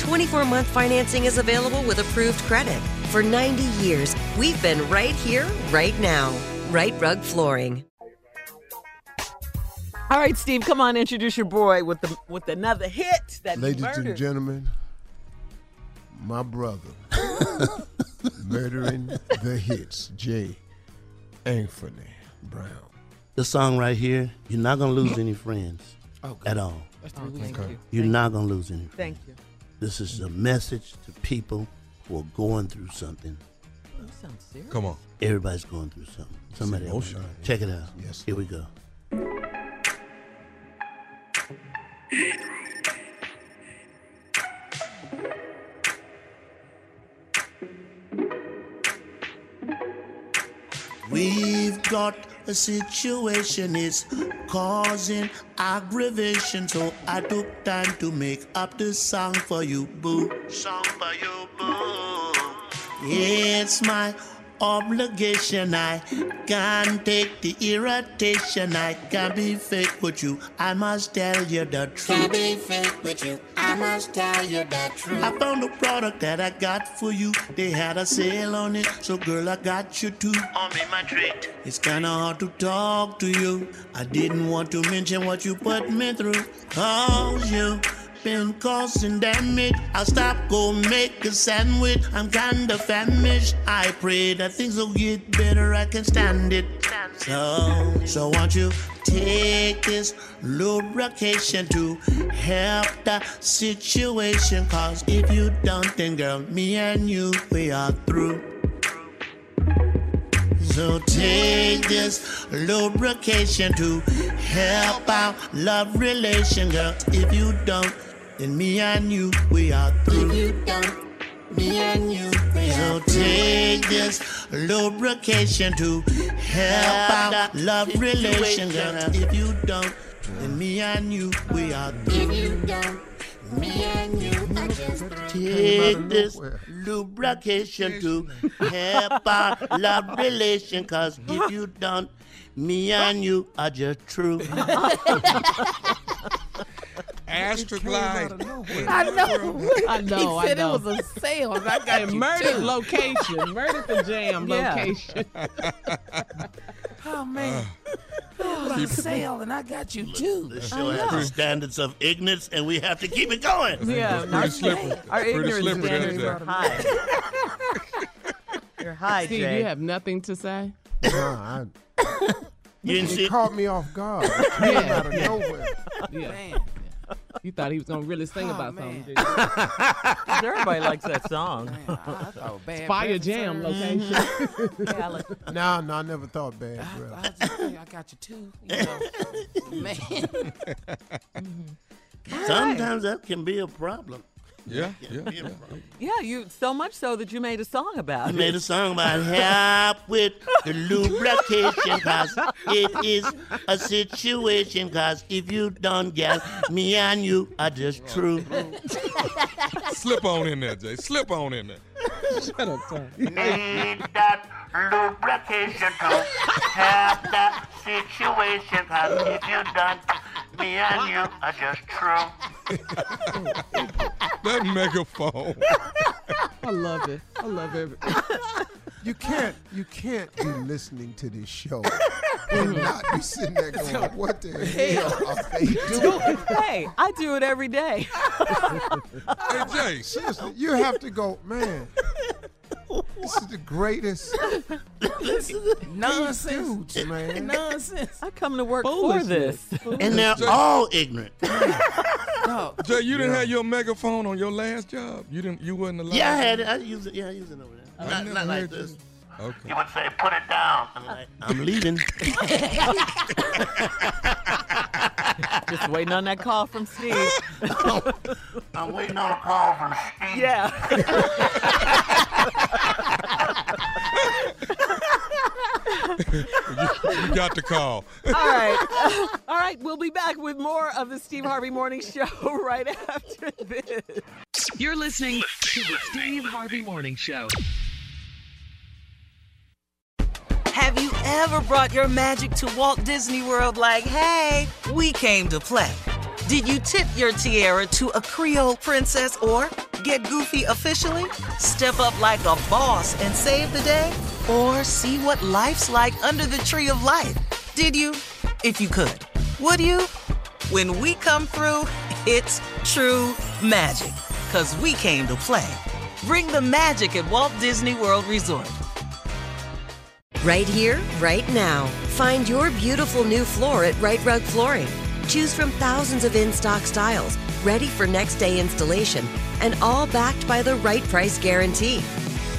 24 month financing is available with approved credit. For 90 years, we've been right here, right now. Rite Rug Flooring. All right, Steve, come on, introduce your boy with the with another hit that Ladies murdered. and gentlemen, my brother, murdering the hits, J. Anthony Brown. The song right here, you're not gonna lose any friends oh, at all. Oh, thank you. You're not gonna lose any. Thank you. This is a message to people who are going through something. You sound serious. Come on. Everybody's going through something. Somebody, emotional. check it out. Yes, Here we go. We've got a situation, it's causing aggravation. So I took time to make up this song for you, boo. Song for you, boo. It's my obligation. I can't take the irritation. I can't be fake with you. I must tell you the truth. Can't be fake with you. I must tell you the truth. I found a product that I got for you. They had a sale on it, so girl, I got you too. On me my treat. It's kinda hard to talk to you. I didn't want to mention what you put me through. Cause you been causing damage. I'll stop, go make a sandwich. I'm kinda famished. I pray that things will get better. I can stand it. So, so won't you take this lubrication to help the situation? Cause if you don't, then girl, me and you, we are through. So take this lubrication to help our love relation, girl. If you don't, then me and you, we are through. If you don't, me and you, we so take this lubrication to help our love relation, girl. If you don't, then me and you, we are through. If you don't, me and you, I just take this lubrication to help our love relation. Cause if you don't, me and you are just true. Astroglide. I know. I know, I He said know. it was a sale. I got And you murdered too. location, murdered the jam Yeah. location. Oh uh. Keep it- sale, and I got you too. The show has the standards of ignorance, and we have to keep it going. Yeah, Pretty our, slippery. our Pretty ignorance slippery, standards isn't are high. You're high, Steve, Jay. you have nothing to say. Nah, I, You didn't see caught me off guard. It came Yeah. out of nowhere. Yeah. You thought he was gonna really sing oh, about something. Everybody likes that song. I thought bad Fire breath jam concerns. location. Yeah, like- Nah, no, I never thought bad I. I, just, hey, I got you too. You know, man. Sometimes that can be a problem. Yeah, It yeah, can be a yeah. yeah, you so much so that you made a song about I it. made a song about help with the lubrication cause it is a situation cause if you don't get me and you are just true. Slip on in there, Jay. Slip on in there. Shut up, Tom. Need that lubrication to have that situation cause if you don't me and you are just true. That megaphone. I love it. I love it. You can't, you can't be listening to this show and not be sitting there going, "What the hell are they doing?" hey, I do it every day. Hey, Jay. Seriously, you have to go, man. This is the greatest Nonsense. dudes, man. Nonsense. I come to work for this. And they're all ignorant. Dog. Jay, you didn't have your megaphone on your last job. You didn't. You wasn't allowed. Yeah, I had it. I use it. Yeah, I use it over there. I Not, never not like heard you. this. Okay. You would say, put it down. I'm like, I'm leaving. Just waiting on that call from Steve. I'm waiting on a call from Steve. Yeah. You got the call. All right. All right. We'll be back with more of the Steve Harvey Morning Show right after this. You're listening to the Steve Harvey Morning Show. Have you ever brought your magic to Walt Disney World like, hey, we came to play? Did you tip your tiara to a Creole princess or get goofy officially? Step up like a boss and save the day? Or see what life's like under the tree of life? Did you? If you could. Would you? When we come through, it's true magic. Cause we came to play. Bring the magic at Walt Disney World Resort. Right here, right now. Find your beautiful new floor at Rite Rug Flooring. Choose from thousands of in stock styles, ready for next day installation, and all backed by the right price guarantee.